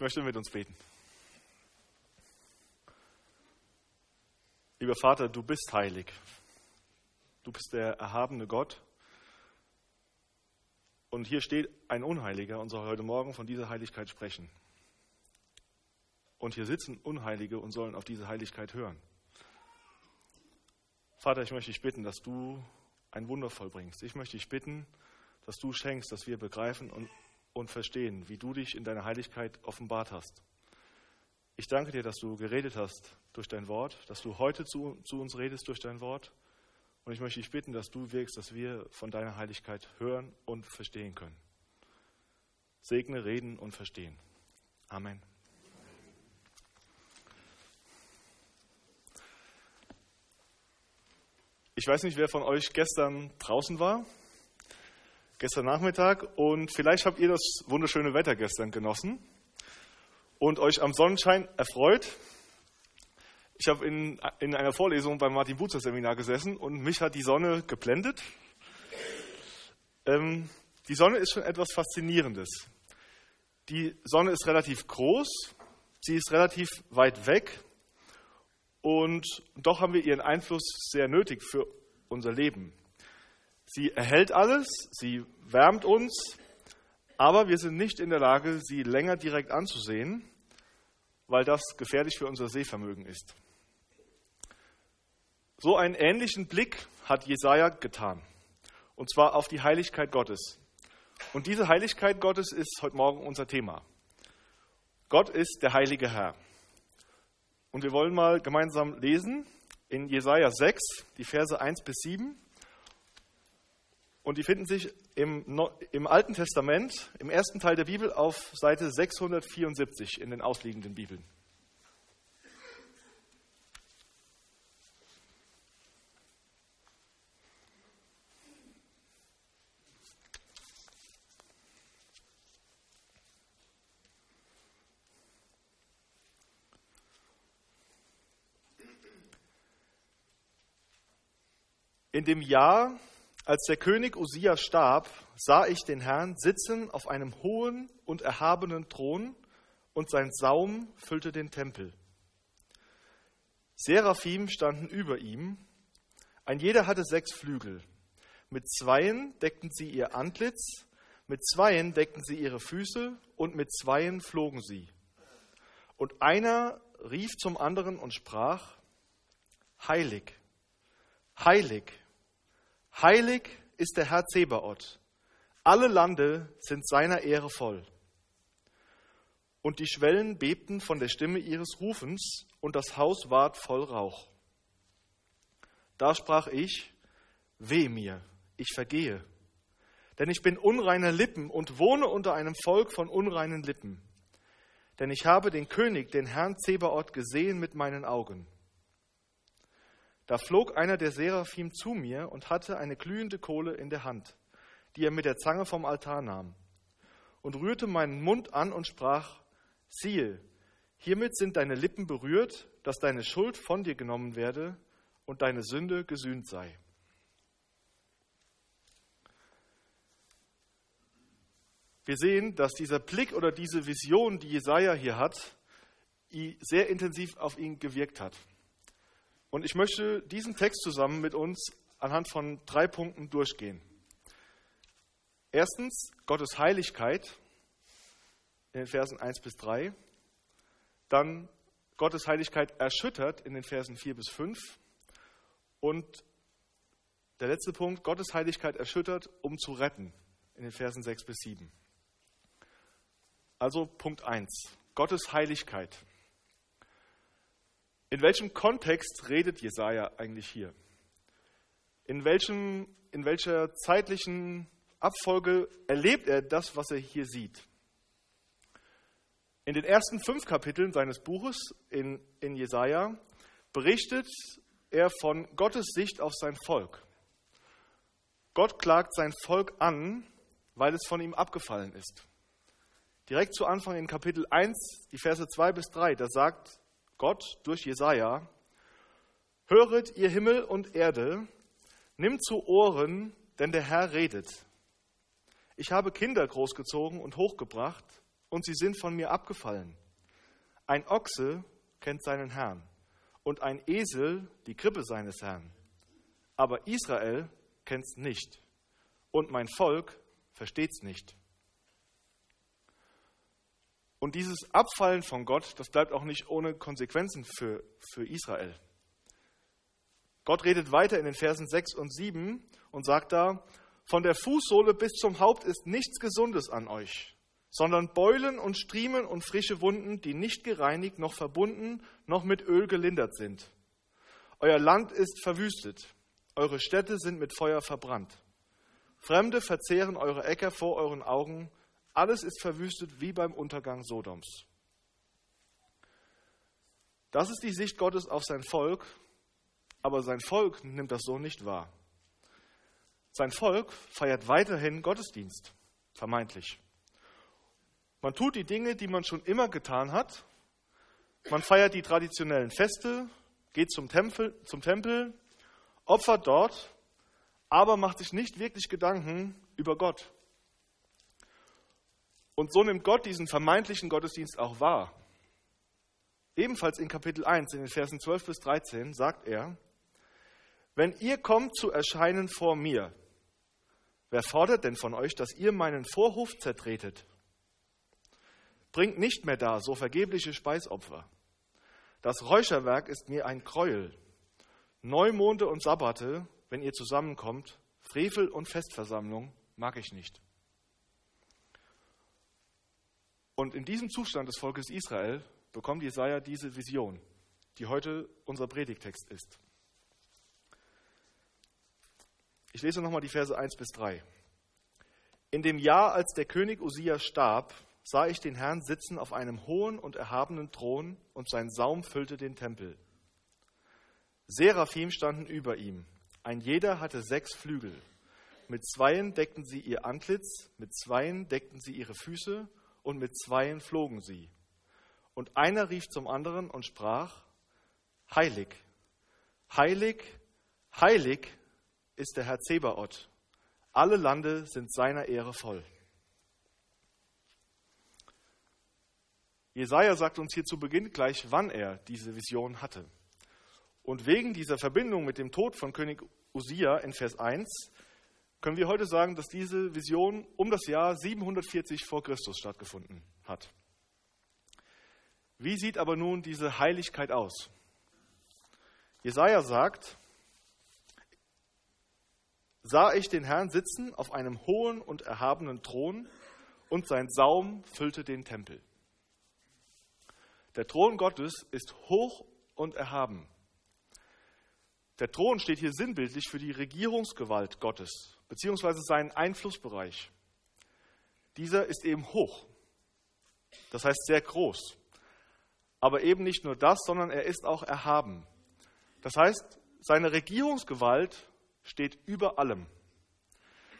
Ich möchte mit uns beten. Lieber Vater, du bist heilig. Du bist der erhabene Gott. Und hier steht ein Unheiliger und soll heute Morgen von dieser Heiligkeit sprechen. Und hier sitzen Unheilige und sollen auf diese Heiligkeit hören. Vater, ich möchte dich bitten, dass du ein Wunder vollbringst. Ich möchte dich bitten, dass du schenkst, dass wir begreifen und, und verstehen, wie du dich in deiner Heiligkeit offenbart hast. Ich danke dir, dass du geredet hast durch dein Wort, dass du heute zu, zu uns redest durch dein Wort. Und ich möchte dich bitten, dass du wirkst, dass wir von deiner Heiligkeit hören und verstehen können. Segne, reden und verstehen. Amen. Ich weiß nicht, wer von euch gestern draußen war, gestern Nachmittag, und vielleicht habt ihr das wunderschöne Wetter gestern genossen und euch am Sonnenschein erfreut. Ich habe in, in einer Vorlesung beim Martin Butzer Seminar gesessen und mich hat die Sonne geblendet. Ähm, die Sonne ist schon etwas Faszinierendes. Die Sonne ist relativ groß, sie ist relativ weit weg und doch haben wir ihren Einfluss sehr nötig für unser Leben. Sie erhält alles, sie wärmt uns, aber wir sind nicht in der Lage, sie länger direkt anzusehen, weil das gefährlich für unser Sehvermögen ist. So einen ähnlichen Blick hat Jesaja getan, und zwar auf die Heiligkeit Gottes. Und diese Heiligkeit Gottes ist heute Morgen unser Thema. Gott ist der heilige Herr. Und wir wollen mal gemeinsam lesen in Jesaja 6, die Verse 1 bis 7. Und die finden sich im, im Alten Testament, im ersten Teil der Bibel, auf Seite 674 in den ausliegenden Bibeln. In dem Jahr, als der König Usia starb, sah ich den Herrn sitzen auf einem hohen und erhabenen Thron und sein Saum füllte den Tempel. Seraphim standen über ihm, ein jeder hatte sechs Flügel. Mit zweien deckten sie ihr Antlitz, mit zweien deckten sie ihre Füße und mit zweien flogen sie. Und einer rief zum anderen und sprach, Heilig, heilig, Heilig ist der Herr Zebaoth. Alle Lande sind seiner Ehre voll. Und die Schwellen bebten von der Stimme ihres Rufens, und das Haus ward voll Rauch. Da sprach ich, weh mir, ich vergehe, denn ich bin unreiner Lippen und wohne unter einem Volk von unreinen Lippen. Denn ich habe den König, den Herrn Zebaoth, gesehen mit meinen Augen. Da flog einer der Seraphim zu mir und hatte eine glühende Kohle in der Hand, die er mit der Zange vom Altar nahm, und rührte meinen Mund an und sprach, siehe, hiermit sind deine Lippen berührt, dass deine Schuld von dir genommen werde und deine Sünde gesühnt sei. Wir sehen, dass dieser Blick oder diese Vision, die Jesaja hier hat, sehr intensiv auf ihn gewirkt hat. Und ich möchte diesen Text zusammen mit uns anhand von drei Punkten durchgehen. Erstens Gottes Heiligkeit in den Versen 1 bis 3. Dann Gottes Heiligkeit erschüttert in den Versen 4 bis 5. Und der letzte Punkt, Gottes Heiligkeit erschüttert, um zu retten, in den Versen 6 bis 7. Also Punkt 1, Gottes Heiligkeit. In welchem Kontext redet Jesaja eigentlich hier? In, welchem, in welcher zeitlichen Abfolge erlebt er das, was er hier sieht? In den ersten fünf Kapiteln seines Buches in, in Jesaja berichtet er von Gottes Sicht auf sein Volk. Gott klagt sein Volk an, weil es von ihm abgefallen ist. Direkt zu Anfang in Kapitel 1, die Verse 2 bis 3, da sagt Gott durch Jesaja: Höret, ihr Himmel und Erde, nimmt zu Ohren, denn der Herr redet. Ich habe Kinder großgezogen und hochgebracht, und sie sind von mir abgefallen. Ein Ochse kennt seinen Herrn und ein Esel die Krippe seines Herrn. Aber Israel kennt's nicht und mein Volk versteht's nicht. Und dieses Abfallen von Gott, das bleibt auch nicht ohne Konsequenzen für, für Israel. Gott redet weiter in den Versen 6 und 7 und sagt da, von der Fußsohle bis zum Haupt ist nichts Gesundes an euch, sondern Beulen und Striemen und frische Wunden, die nicht gereinigt, noch verbunden, noch mit Öl gelindert sind. Euer Land ist verwüstet, eure Städte sind mit Feuer verbrannt. Fremde verzehren eure Äcker vor euren Augen, alles ist verwüstet wie beim Untergang Sodoms. Das ist die Sicht Gottes auf sein Volk, aber sein Volk nimmt das so nicht wahr. Sein Volk feiert weiterhin Gottesdienst, vermeintlich. Man tut die Dinge, die man schon immer getan hat. Man feiert die traditionellen Feste, geht zum Tempel, zum Tempel opfert dort, aber macht sich nicht wirklich Gedanken über Gott. Und so nimmt Gott diesen vermeintlichen Gottesdienst auch wahr. Ebenfalls in Kapitel 1, in den Versen 12 bis 13, sagt er, wenn ihr kommt zu erscheinen vor mir, wer fordert denn von euch, dass ihr meinen Vorhof zertretet? Bringt nicht mehr da so vergebliche Speisopfer. Das Räucherwerk ist mir ein Gräuel. Neumonde und Sabbate, wenn ihr zusammenkommt, Frevel und Festversammlung mag ich nicht. Und in diesem Zustand des Volkes Israel bekommt Jesaja diese Vision, die heute unser Predigtext ist. Ich lese nochmal die Verse 1 bis 3. In dem Jahr, als der König Usia starb, sah ich den Herrn sitzen auf einem hohen und erhabenen Thron und sein Saum füllte den Tempel. Seraphim standen über ihm. Ein jeder hatte sechs Flügel. Mit zweien deckten sie ihr Antlitz, mit zweien deckten sie ihre Füße und mit zweien flogen sie. Und einer rief zum anderen und sprach, Heilig, heilig, heilig ist der Herr Zebaoth. Alle Lande sind seiner Ehre voll. Jesaja sagt uns hier zu Beginn gleich, wann er diese Vision hatte. Und wegen dieser Verbindung mit dem Tod von König Usia in Vers 1 können wir heute sagen, dass diese Vision um das Jahr 740 vor Christus stattgefunden hat. Wie sieht aber nun diese Heiligkeit aus? Jesaja sagt, sah ich den Herrn sitzen auf einem hohen und erhabenen Thron und sein Saum füllte den Tempel. Der Thron Gottes ist hoch und erhaben. Der Thron steht hier sinnbildlich für die Regierungsgewalt Gottes beziehungsweise seinen Einflussbereich. Dieser ist eben hoch, das heißt sehr groß. Aber eben nicht nur das, sondern er ist auch erhaben. Das heißt, seine Regierungsgewalt steht über allem.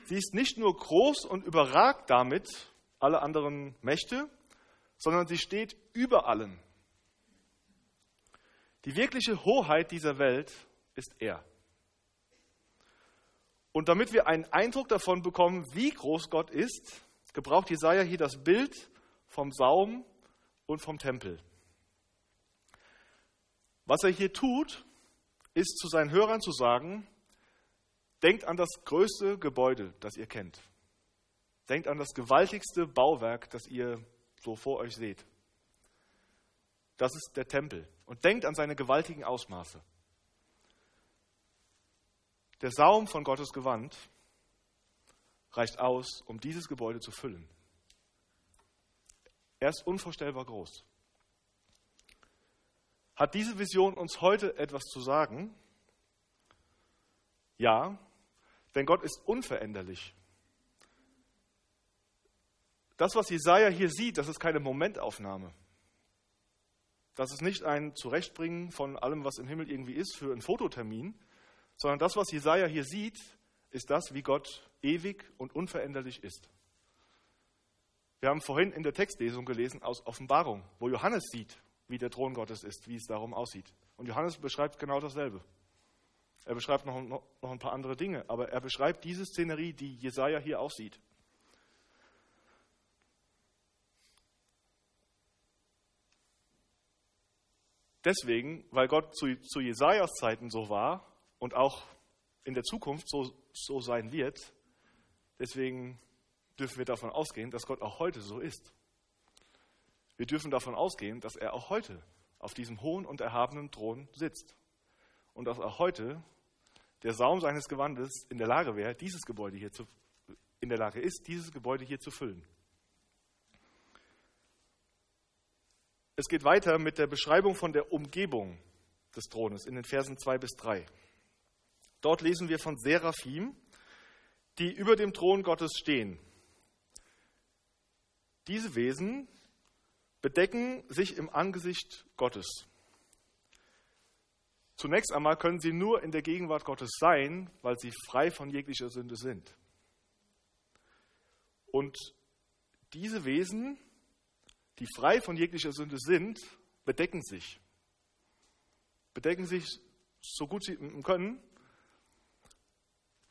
Sie ist nicht nur groß und überragt damit alle anderen Mächte, sondern sie steht über allen. Die wirkliche Hoheit dieser Welt ist er. Und damit wir einen Eindruck davon bekommen, wie groß Gott ist, gebraucht Jesaja hier das Bild vom Saum und vom Tempel. Was er hier tut, ist zu seinen Hörern zu sagen, denkt an das größte Gebäude, das ihr kennt. Denkt an das gewaltigste Bauwerk, das ihr so vor euch seht. Das ist der Tempel. Und denkt an seine gewaltigen Ausmaße. Der Saum von Gottes Gewand reicht aus, um dieses Gebäude zu füllen. Er ist unvorstellbar groß. Hat diese Vision uns heute etwas zu sagen? Ja, denn Gott ist unveränderlich. Das, was Jesaja hier sieht, das ist keine Momentaufnahme. Das ist nicht ein Zurechtbringen von allem, was im Himmel irgendwie ist, für einen Fototermin, sondern das, was Jesaja hier sieht, ist das, wie Gott ewig und unveränderlich ist. Wir haben vorhin in der Textlesung gelesen aus Offenbarung, wo Johannes sieht, wie der Thron Gottes ist, wie es darum aussieht. Und Johannes beschreibt genau dasselbe. Er beschreibt noch, noch, noch ein paar andere Dinge, aber er beschreibt diese Szenerie, die Jesaja hier auch sieht. Deswegen, weil Gott zu, zu Jesajas Zeiten so war, und auch in der Zukunft so, so sein wird, deswegen dürfen wir davon ausgehen, dass Gott auch heute so ist. Wir dürfen davon ausgehen, dass er auch heute auf diesem hohen und erhabenen Thron sitzt und dass auch heute der Saum seines Gewandes in der Lage wäre, dieses Gebäude hier zu, in der Lage ist, dieses Gebäude hier zu füllen. Es geht weiter mit der Beschreibung von der Umgebung des Thrones in den Versen 2 bis 3. Dort lesen wir von Seraphim, die über dem Thron Gottes stehen. Diese Wesen bedecken sich im Angesicht Gottes. Zunächst einmal können sie nur in der Gegenwart Gottes sein, weil sie frei von jeglicher Sünde sind. Und diese Wesen, die frei von jeglicher Sünde sind, bedecken sich. Bedecken sich so gut sie können.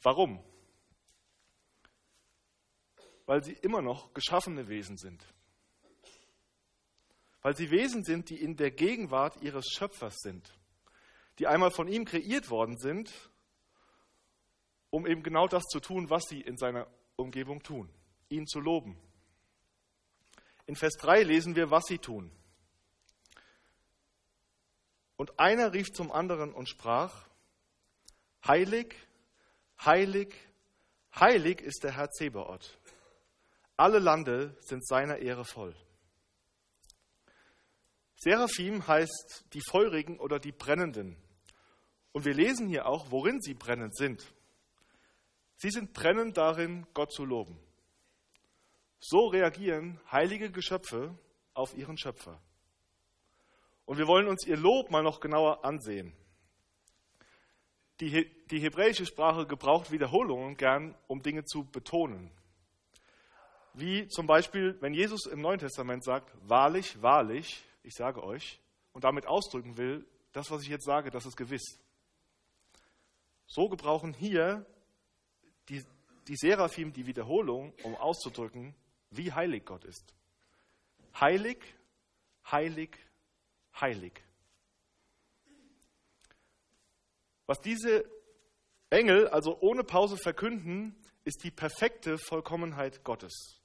Warum? Weil sie immer noch geschaffene Wesen sind. Weil sie Wesen sind, die in der Gegenwart ihres Schöpfers sind die einmal von ihm kreiert worden sind, um eben genau das zu tun, was sie in seiner Umgebung tun, ihn zu loben. In Vers 3 lesen wir, was sie tun. Und einer rief zum anderen und sprach, Heilig, heilig, heilig ist der Herr Zebaoth. Alle Lande sind seiner Ehre voll. Seraphim heißt die Feurigen oder die Brennenden. Und wir lesen hier auch, worin sie brennend sind. Sie sind brennend darin, Gott zu loben. So reagieren heilige Geschöpfe auf ihren Schöpfer. Und wir wollen uns ihr Lob mal noch genauer ansehen. Die, die hebräische Sprache gebraucht Wiederholungen gern, um Dinge zu betonen. Wie zum Beispiel, wenn Jesus im Neuen Testament sagt, wahrlich, wahrlich, ich sage euch, und damit ausdrücken will, das, was ich jetzt sage, das ist gewiss. So gebrauchen hier die, die Seraphim die Wiederholung, um auszudrücken, wie heilig Gott ist. Heilig, heilig, heilig. Was diese Engel also ohne Pause verkünden, ist die perfekte Vollkommenheit Gottes.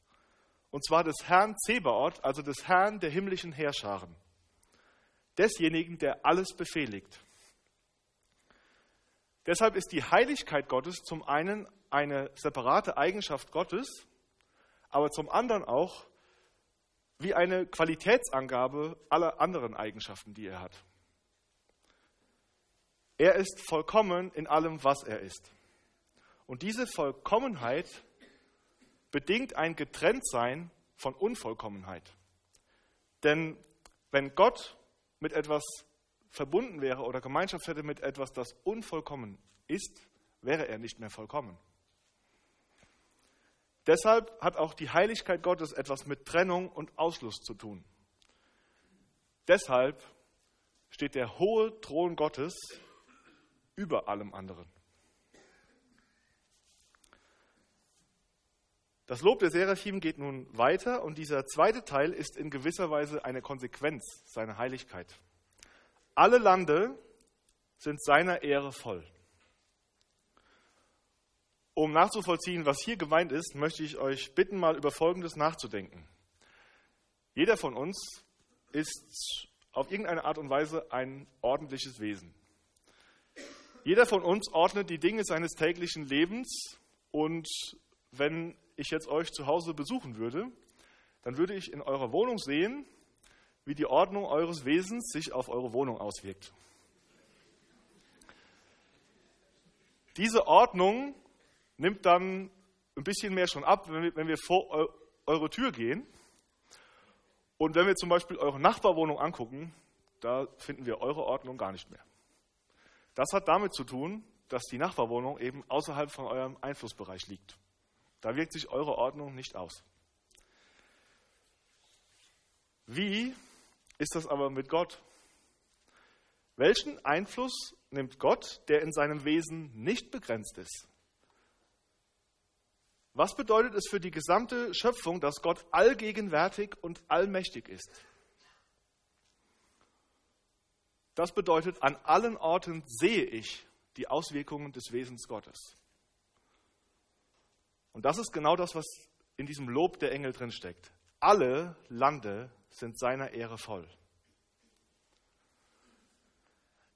Und zwar des Herrn Zebaoth, also des Herrn der himmlischen Herrscharen. Desjenigen, der alles befehligt. Deshalb ist die Heiligkeit Gottes zum einen eine separate Eigenschaft Gottes, aber zum anderen auch wie eine Qualitätsangabe aller anderen Eigenschaften, die er hat. Er ist vollkommen in allem, was er ist. Und diese Vollkommenheit bedingt ein Getrenntsein von Unvollkommenheit. Denn wenn Gott mit etwas verbunden wäre oder Gemeinschaft hätte mit etwas, das unvollkommen ist, wäre er nicht mehr vollkommen. Deshalb hat auch die Heiligkeit Gottes etwas mit Trennung und Ausschluss zu tun. Deshalb steht der hohe Thron Gottes über allem anderen. Das Lob der Seraphim geht nun weiter und dieser zweite Teil ist in gewisser Weise eine Konsequenz seiner Heiligkeit. Alle Lande sind seiner Ehre voll. Um nachzuvollziehen, was hier gemeint ist, möchte ich euch bitten, mal über Folgendes nachzudenken. Jeder von uns ist auf irgendeine Art und Weise ein ordentliches Wesen. Jeder von uns ordnet die Dinge seines täglichen Lebens und wenn ich jetzt euch zu Hause besuchen würde, dann würde ich in eurer Wohnung sehen, wie die Ordnung eures Wesens sich auf eure Wohnung auswirkt. Diese Ordnung nimmt dann ein bisschen mehr schon ab, wenn wir, vor eure Tür gehen. Und wenn wir zum Beispiel eure Nachbarwohnung angucken, da finden wir eure Ordnung gar nicht mehr. Das hat damit zu tun, dass die Nachbarwohnung eben außerhalb von eurem Einflussbereich liegt. Da wirkt sich eure Ordnung nicht aus. Wie ist das aber mit Gott? Welchen Einfluss nimmt Gott, der in seinem Wesen nicht begrenzt ist? Was bedeutet es für die gesamte Schöpfung, dass Gott allgegenwärtig und allmächtig ist? Das bedeutet, an allen Orten sehe ich die Auswirkungen des Wesens Gottes. Und das ist genau das, was in diesem Lob der Engel drin steckt. Alle Lande sind seiner Ehre voll.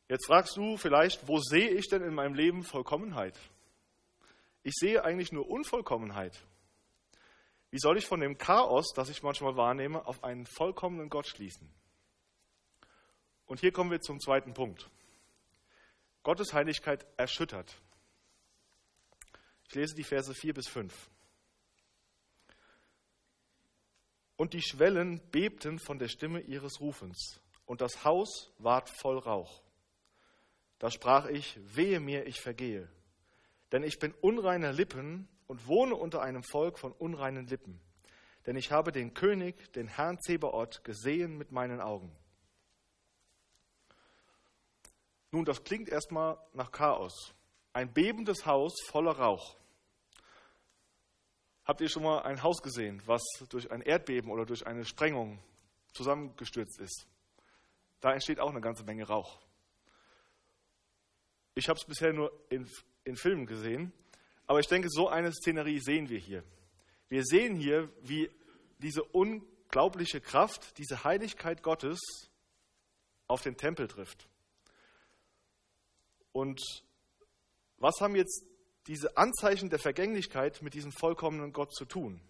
Jetzt fragst du vielleicht, wo sehe ich denn in meinem Leben Vollkommenheit? Ich sehe eigentlich nur Unvollkommenheit. Wie soll ich von dem Chaos, das ich manchmal wahrnehme, auf einen vollkommenen Gott schließen? Und hier kommen wir zum zweiten Punkt. Gottes Heiligkeit erschüttert. Ich lese die Verse 4 bis 5. Und die Schwellen bebten von der Stimme ihres Rufens, und das Haus ward voll Rauch. Da sprach ich, wehe mir, ich vergehe, denn ich bin unreiner Lippen und wohne unter einem Volk von unreinen Lippen. Denn ich habe den König, den Herrn Zebaoth, gesehen mit meinen Augen. Nun, das klingt erstmal nach Chaos. Ein bebendes Haus voller Rauch. Habt ihr schon mal ein Haus gesehen, was durch ein Erdbeben oder durch eine Sprengung zusammengestürzt ist? Da entsteht auch eine ganze Menge Rauch. Ich habe es bisher nur in, in Filmen gesehen, aber ich denke, so eine Szenerie sehen wir hier. Wir sehen hier, wie diese unglaubliche Kraft, diese Heiligkeit Gottes auf den Tempel trifft. Und was haben jetzt diese Anzeichen der Vergänglichkeit mit diesem vollkommenen Gott zu tun?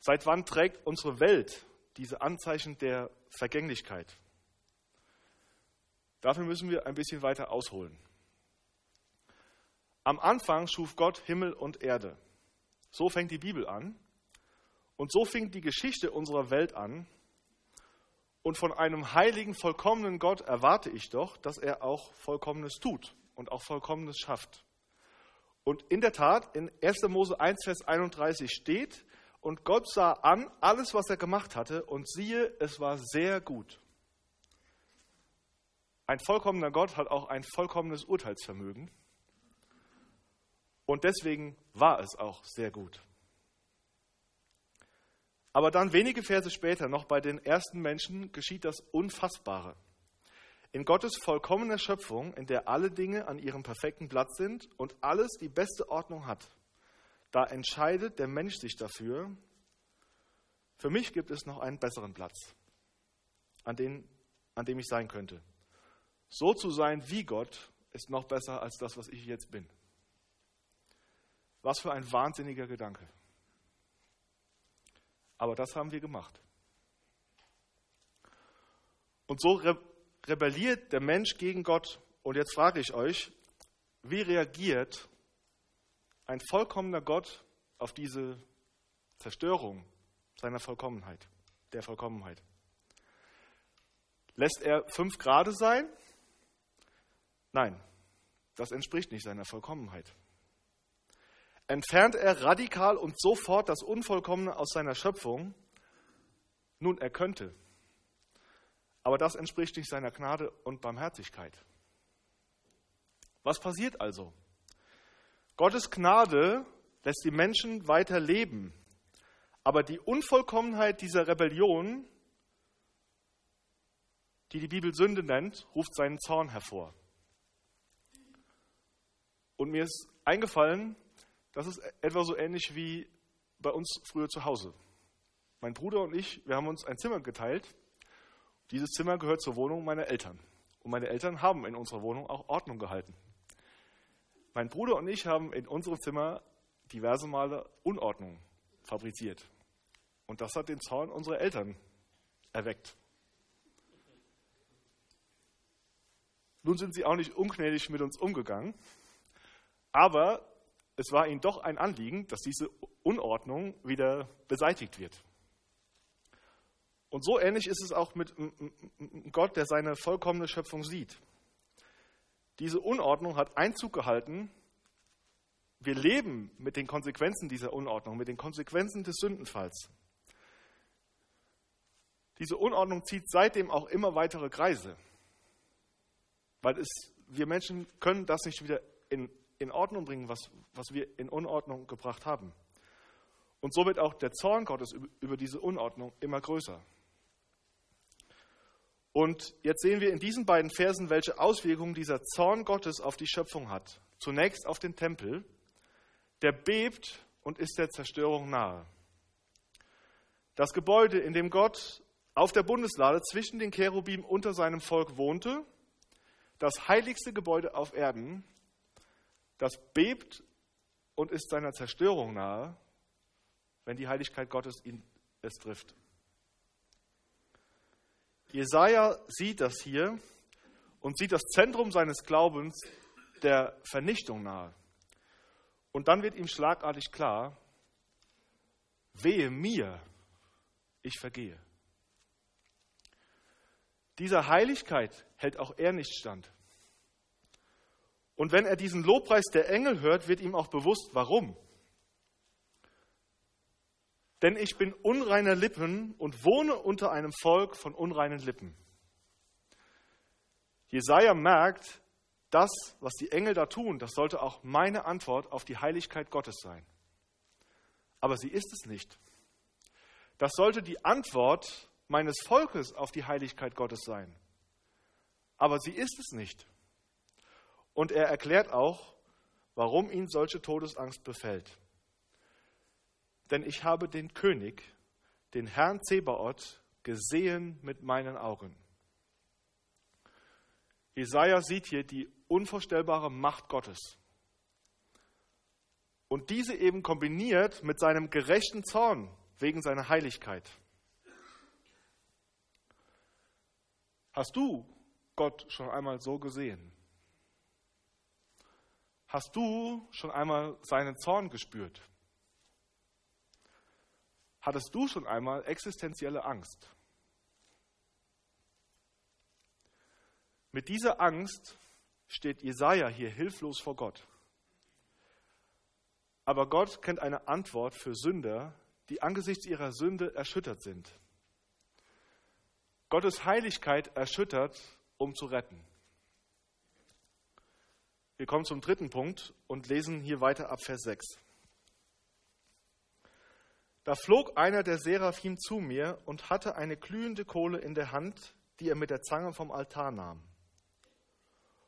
Seit wann trägt unsere Welt diese Anzeichen der Vergänglichkeit? Dafür müssen wir ein bisschen weiter ausholen. Am Anfang schuf Gott Himmel und Erde. So fängt die Bibel an. Und so fing die Geschichte unserer Welt an. Und von einem heiligen, vollkommenen Gott erwarte ich doch, dass er auch Vollkommenes tut und auch Vollkommenes schafft. Und in der Tat, in 1. Mose 1, Vers 31 steht, und Gott sah an alles, was er gemacht hatte, und siehe, es war sehr gut. Ein vollkommener Gott hat auch ein vollkommenes Urteilsvermögen. Und deswegen war es auch sehr gut. Aber dann wenige Verse später, noch bei den ersten Menschen, geschieht das Unfassbare. In Gottes vollkommener Schöpfung, in der alle Dinge an ihrem perfekten Platz sind und alles die beste Ordnung hat, da entscheidet der Mensch sich dafür, für mich gibt es noch einen besseren Platz, an, den, an dem ich sein könnte. So zu sein wie Gott ist noch besser als das, was ich jetzt bin. Was für ein wahnsinniger Gedanke. Aber das haben wir gemacht. Und so re rebelliert der Mensch gegen Gott. Und jetzt frage ich euch, wie reagiert ein vollkommener Gott auf diese Zerstörung seiner Vollkommenheit, der Vollkommenheit? Lässt er fünf Grade sein? Nein, das entspricht nicht seiner Vollkommenheit. Entfernt er radikal und sofort das Unvollkommene aus seiner Schöpfung? Nun, er könnte. Aber das entspricht nicht seiner Gnade und Barmherzigkeit. Was passiert also? Gottes Gnade lässt die Menschen weiter leben, aber die Unvollkommenheit dieser Rebellion, die die Bibel Sünde nennt, ruft seinen Zorn hervor. Und mir ist eingefallen, das ist etwa so ähnlich wie bei uns früher zu Hause. Mein Bruder und ich, wir haben uns ein Zimmer geteilt. Dieses Zimmer gehört zur Wohnung meiner Eltern. Und meine Eltern haben in unserer Wohnung auch Ordnung gehalten. Mein Bruder und ich haben in unserem Zimmer diverse Male Unordnung fabriziert. Und das hat den Zorn unserer Eltern erweckt. Nun sind sie auch nicht ungnädig mit uns umgegangen, aber es war ihnen doch ein Anliegen, dass diese Unordnung wieder beseitigt wird. Und so ähnlich ist es auch mit Gott, der seine vollkommene Schöpfung sieht. Diese Unordnung hat Einzug gehalten. Wir leben mit den Konsequenzen dieser Unordnung, mit den Konsequenzen des Sündenfalls. Diese Unordnung zieht seitdem auch immer weitere Kreise, weil es, wir Menschen können das nicht wieder in in Ordnung bringen, was, was wir in Unordnung gebracht haben. Und so wird auch der Zorn Gottes über diese Unordnung immer größer. Und jetzt sehen wir in diesen beiden Versen, welche Auswirkungen dieser Zorn Gottes auf die Schöpfung hat. Zunächst auf den Tempel, der bebt und ist der Zerstörung nahe. Das Gebäude, in dem Gott auf der Bundeslade zwischen den Cherubim unter seinem Volk wohnte, das heiligste Gebäude auf Erden, das bebt und ist seiner Zerstörung nahe, wenn die Heiligkeit Gottes ihn es trifft. Jesaja sieht das hier und sieht das Zentrum seines Glaubens der Vernichtung nahe. Und dann wird ihm schlagartig klar, wehe mir, ich vergehe. Dieser Heiligkeit hält auch er nicht stand. Und wenn er diesen Lobpreis der Engel hört, wird ihm auch bewusst, warum. Denn ich bin unreiner Lippen und wohne unter einem Volk von unreinen Lippen. Jesaja merkt, das, was die Engel da tun, das sollte auch meine Antwort auf die Heiligkeit Gottes sein. Aber sie ist es nicht. Das sollte die Antwort meines Volkes auf die Heiligkeit Gottes sein. Aber sie ist es nicht. Und er erklärt auch, warum ihn solche Todesangst befällt. Denn ich habe den König, den Herrn Zebaoth, gesehen mit meinen Augen. Jesaja sieht hier die unvorstellbare Macht Gottes. Und diese eben kombiniert mit seinem gerechten Zorn wegen seiner Heiligkeit. Hast du Gott schon einmal so gesehen? Hast du schon einmal seinen Zorn gespürt? Hattest du schon einmal existenzielle Angst? Mit dieser Angst steht Jesaja hier hilflos vor Gott. Aber Gott kennt eine Antwort für Sünder, die angesichts ihrer Sünde erschüttert sind. Gottes Heiligkeit erschüttert, um zu retten. Wir kommen zum dritten Punkt und lesen hier weiter ab Vers 6. Da flog einer der Seraphim zu mir und hatte eine glühende Kohle in der Hand, die er mit der Zange vom Altar nahm.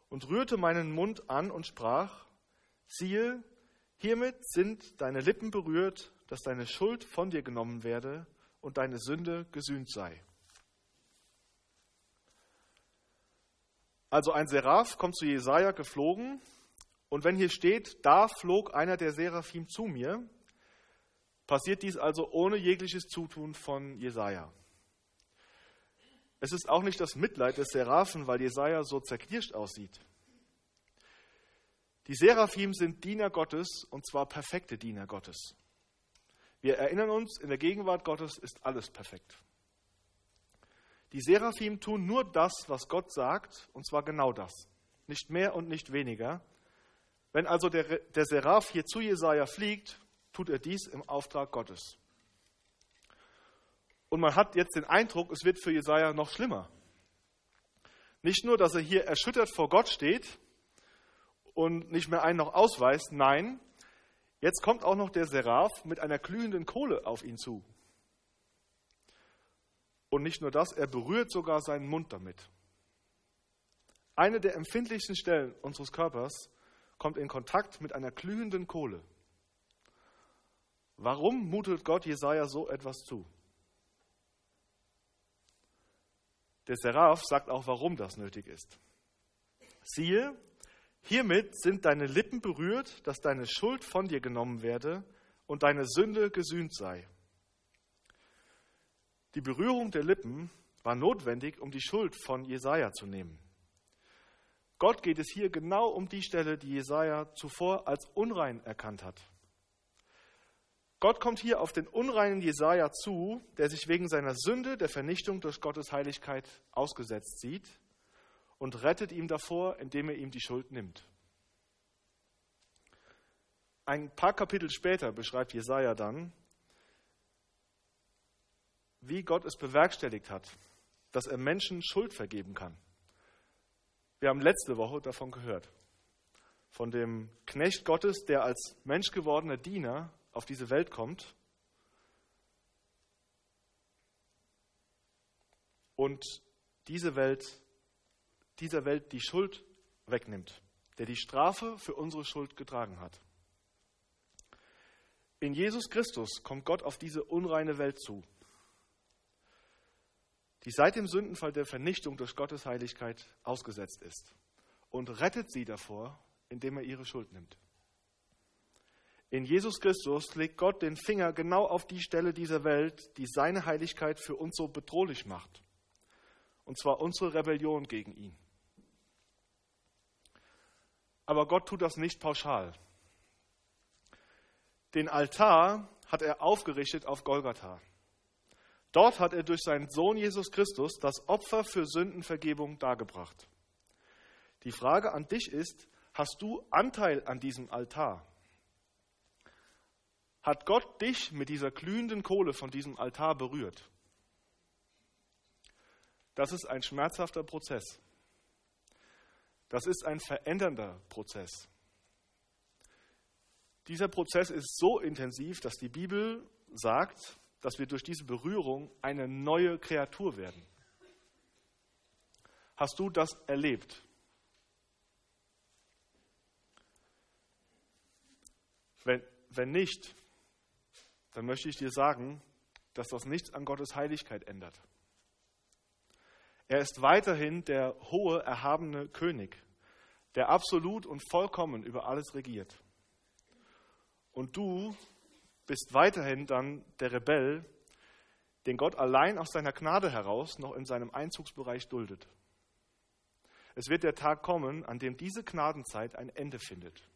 Und rührte meinen Mund an und sprach, siehe, hiermit sind deine Lippen berührt, dass deine Schuld von dir genommen werde und deine Sünde gesühnt sei. Also ein Seraph kommt zu Jesaja geflogen und wenn hier steht, da flog einer der Seraphim zu mir, passiert dies also ohne jegliches Zutun von Jesaja. Es ist auch nicht das Mitleid des Seraphen, weil Jesaja so zerknirscht aussieht. Die Seraphim sind Diener Gottes und zwar perfekte Diener Gottes. Wir erinnern uns, in der Gegenwart Gottes ist alles perfekt. Die Seraphim tun nur das, was Gott sagt, und zwar genau das. Nicht mehr und nicht weniger. Wenn also der, der Seraph hier zu Jesaja fliegt, tut er dies im Auftrag Gottes. Und man hat jetzt den Eindruck, es wird für Jesaja noch schlimmer. Nicht nur, dass er hier erschüttert vor Gott steht und nicht mehr einen noch ausweist, nein, jetzt kommt auch noch der Seraph mit einer glühenden Kohle auf ihn zu. Und nicht nur das, er berührt sogar seinen Mund damit. Eine der empfindlichsten Stellen unseres Körpers kommt in Kontakt mit einer glühenden Kohle. Warum mutet Gott Jesaja so etwas zu? Der Seraph sagt auch, warum das nötig ist. Siehe, hiermit sind deine Lippen berührt, dass deine Schuld von dir genommen werde und deine Sünde gesühnt sei. Die Berührung der Lippen war notwendig, um die Schuld von Jesaja zu nehmen. Gott geht es hier genau um die Stelle, die Jesaja zuvor als unrein erkannt hat. Gott kommt hier auf den unreinen Jesaja zu, der sich wegen seiner Sünde der Vernichtung durch Gottes Heiligkeit ausgesetzt sieht und rettet ihm davor, indem er ihm die Schuld nimmt. Ein paar Kapitel später beschreibt Jesaja dann, wie Gott es bewerkstelligt hat, dass er Menschen Schuld vergeben kann. Wir haben letzte Woche davon gehört. Von dem Knecht Gottes, der als menschgewordener Diener auf diese Welt kommt und diese Welt, dieser Welt die Schuld wegnimmt, der die Strafe für unsere Schuld getragen hat. In Jesus Christus kommt Gott auf diese unreine Welt zu, die seit dem Sündenfall der Vernichtung durch Gottes Heiligkeit ausgesetzt ist, und rettet sie davor, indem er ihre Schuld nimmt. In Jesus Christus legt Gott den Finger genau auf die Stelle dieser Welt, die seine Heiligkeit für uns so bedrohlich macht. Und zwar unsere Rebellion gegen ihn. Aber Gott tut das nicht pauschal. Den Altar hat er aufgerichtet auf Golgatha. Dort hat er durch seinen Sohn Jesus Christus das Opfer für Sündenvergebung dargebracht. Die Frage an dich ist, hast du Anteil an diesem Altar? Hat Gott dich mit dieser glühenden Kohle von diesem Altar berührt? Das ist ein schmerzhafter Prozess. Das ist ein verändernder Prozess. Dieser Prozess ist so intensiv, dass die Bibel sagt, dass wir durch diese Berührung eine neue Kreatur werden. Hast du das erlebt? Wenn, wenn nicht, dann möchte ich dir sagen, dass das nichts an Gottes Heiligkeit ändert. Er ist weiterhin der hohe, erhabene König, der absolut und vollkommen über alles regiert. Und du bist weiterhin dann der Rebell, den Gott allein aus seiner Gnade heraus noch in seinem Einzugsbereich duldet. Es wird der Tag kommen, an dem diese Gnadenzeit ein Ende findet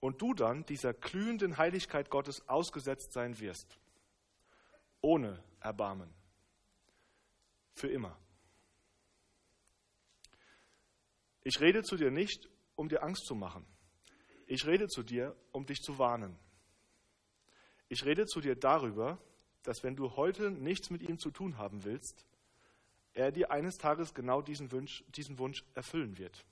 und du dann dieser glühenden Heiligkeit Gottes ausgesetzt sein wirst, ohne Erbarmen, für immer. Ich rede zu dir nicht, um dir Angst zu machen. Ich rede zu dir, um dich zu warnen. Ich rede zu dir darüber, dass wenn du heute nichts mit ihm zu tun haben willst, er dir eines Tages genau diesen Wunsch, diesen Wunsch erfüllen wird.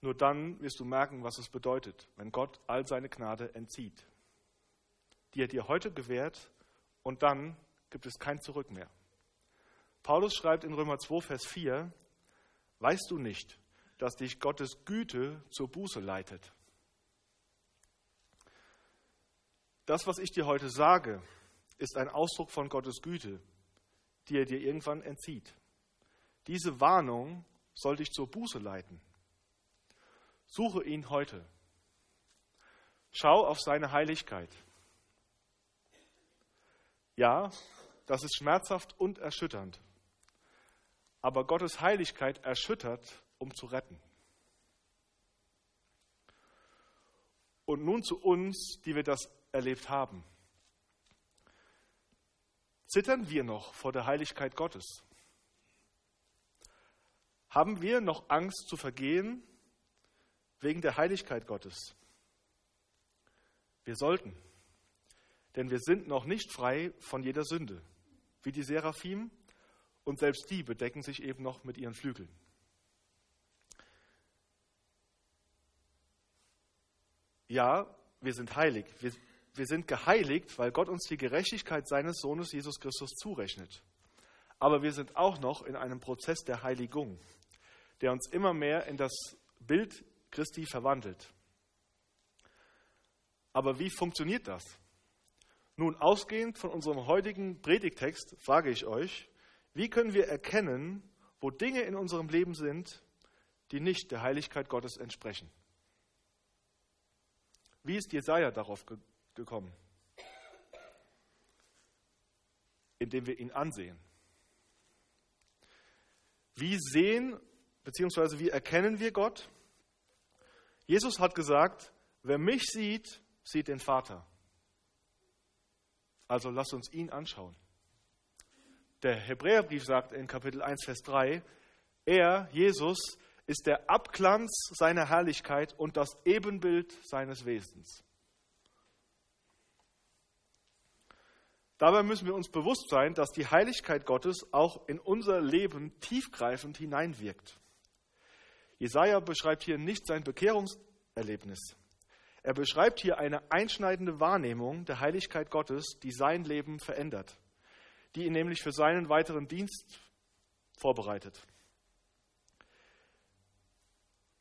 Nur dann wirst du merken, was es bedeutet, wenn Gott all seine Gnade entzieht, die er dir heute gewährt, und dann gibt es kein Zurück mehr. Paulus schreibt in Römer 2, Vers 4, Weißt du nicht, dass dich Gottes Güte zur Buße leitet? Das, was ich dir heute sage, ist ein Ausdruck von Gottes Güte, die er dir irgendwann entzieht. Diese Warnung soll dich zur Buße leiten. Suche ihn heute. Schau auf seine Heiligkeit. Ja, das ist schmerzhaft und erschütternd. Aber Gottes Heiligkeit erschüttert, um zu retten. Und nun zu uns, die wir das erlebt haben. Zittern wir noch vor der Heiligkeit Gottes? Haben wir noch Angst zu vergehen wegen der Heiligkeit Gottes. Wir sollten, denn wir sind noch nicht frei von jeder Sünde, wie die Seraphim, und selbst die bedecken sich eben noch mit ihren Flügeln. Ja, wir sind heilig. Wir, wir sind geheiligt, weil Gott uns die Gerechtigkeit seines Sohnes Jesus Christus zurechnet. Aber wir sind auch noch in einem Prozess der Heiligung, der uns immer mehr in das Bild Christi verwandelt. Aber wie funktioniert das? Nun, ausgehend von unserem heutigen Predigtext frage ich euch, wie können wir erkennen, wo Dinge in unserem Leben sind, die nicht der Heiligkeit Gottes entsprechen? Wie ist Jesaja darauf gekommen? Indem wir ihn ansehen. Wie sehen bzw. wie erkennen wir Gott? Jesus hat gesagt, wer mich sieht, sieht den Vater. Also lasst uns ihn anschauen. Der Hebräerbrief sagt in Kapitel 1, Vers 3, er, Jesus, ist der Abglanz seiner Herrlichkeit und das Ebenbild seines Wesens. Dabei müssen wir uns bewusst sein, dass die Heiligkeit Gottes auch in unser Leben tiefgreifend hineinwirkt. Jesaja beschreibt hier nicht sein Bekehrungserlebnis. Er beschreibt hier eine einschneidende Wahrnehmung der Heiligkeit Gottes, die sein Leben verändert, die ihn nämlich für seinen weiteren Dienst vorbereitet.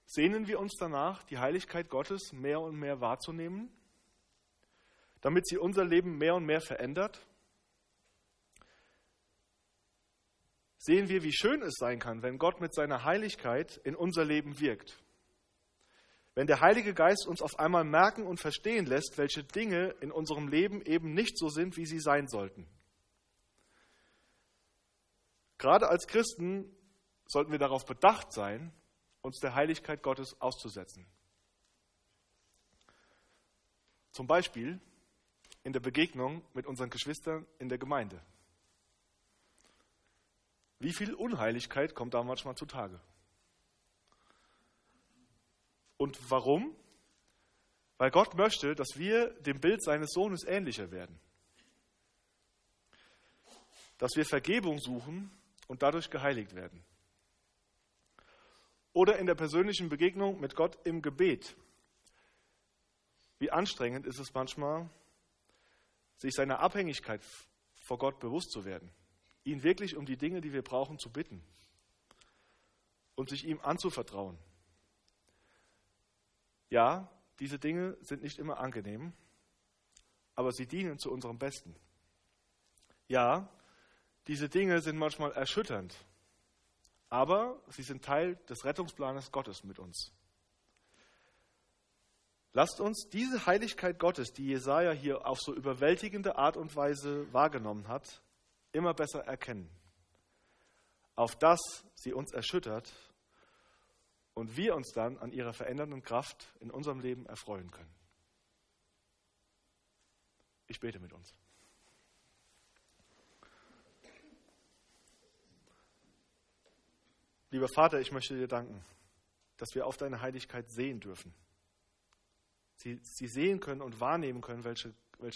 Sehnen wir uns danach, die Heiligkeit Gottes mehr und mehr wahrzunehmen, damit sie unser Leben mehr und mehr verändert? Sehen wir, wie schön es sein kann, wenn Gott mit seiner Heiligkeit in unser Leben wirkt. Wenn der Heilige Geist uns auf einmal merken und verstehen lässt, welche Dinge in unserem Leben eben nicht so sind, wie sie sein sollten. Gerade als Christen sollten wir darauf bedacht sein, uns der Heiligkeit Gottes auszusetzen. Zum Beispiel in der Begegnung mit unseren Geschwistern in der Gemeinde. Wie viel Unheiligkeit kommt da manchmal zutage? Und warum? Weil Gott möchte, dass wir dem Bild seines Sohnes ähnlicher werden. Dass wir Vergebung suchen und dadurch geheiligt werden. Oder in der persönlichen Begegnung mit Gott im Gebet. Wie anstrengend ist es manchmal, sich seiner Abhängigkeit vor Gott bewusst zu werden, ihn wirklich um die Dinge, die wir brauchen, zu bitten und sich ihm anzuvertrauen. Ja, diese Dinge sind nicht immer angenehm, aber sie dienen zu unserem Besten. Ja, diese Dinge sind manchmal erschütternd, aber sie sind Teil des Rettungsplanes Gottes mit uns. Lasst uns diese Heiligkeit Gottes, die Jesaja hier auf so überwältigende Art und Weise wahrgenommen hat, immer besser erkennen. Auf dass sie uns erschüttert und wir uns dann an ihrer verändernden Kraft in unserem Leben erfreuen können. Ich bete mit uns. Lieber Vater, ich möchte dir danken, dass wir auf deine Heiligkeit sehen dürfen. Sie, sie sehen können und wahrnehmen können, welche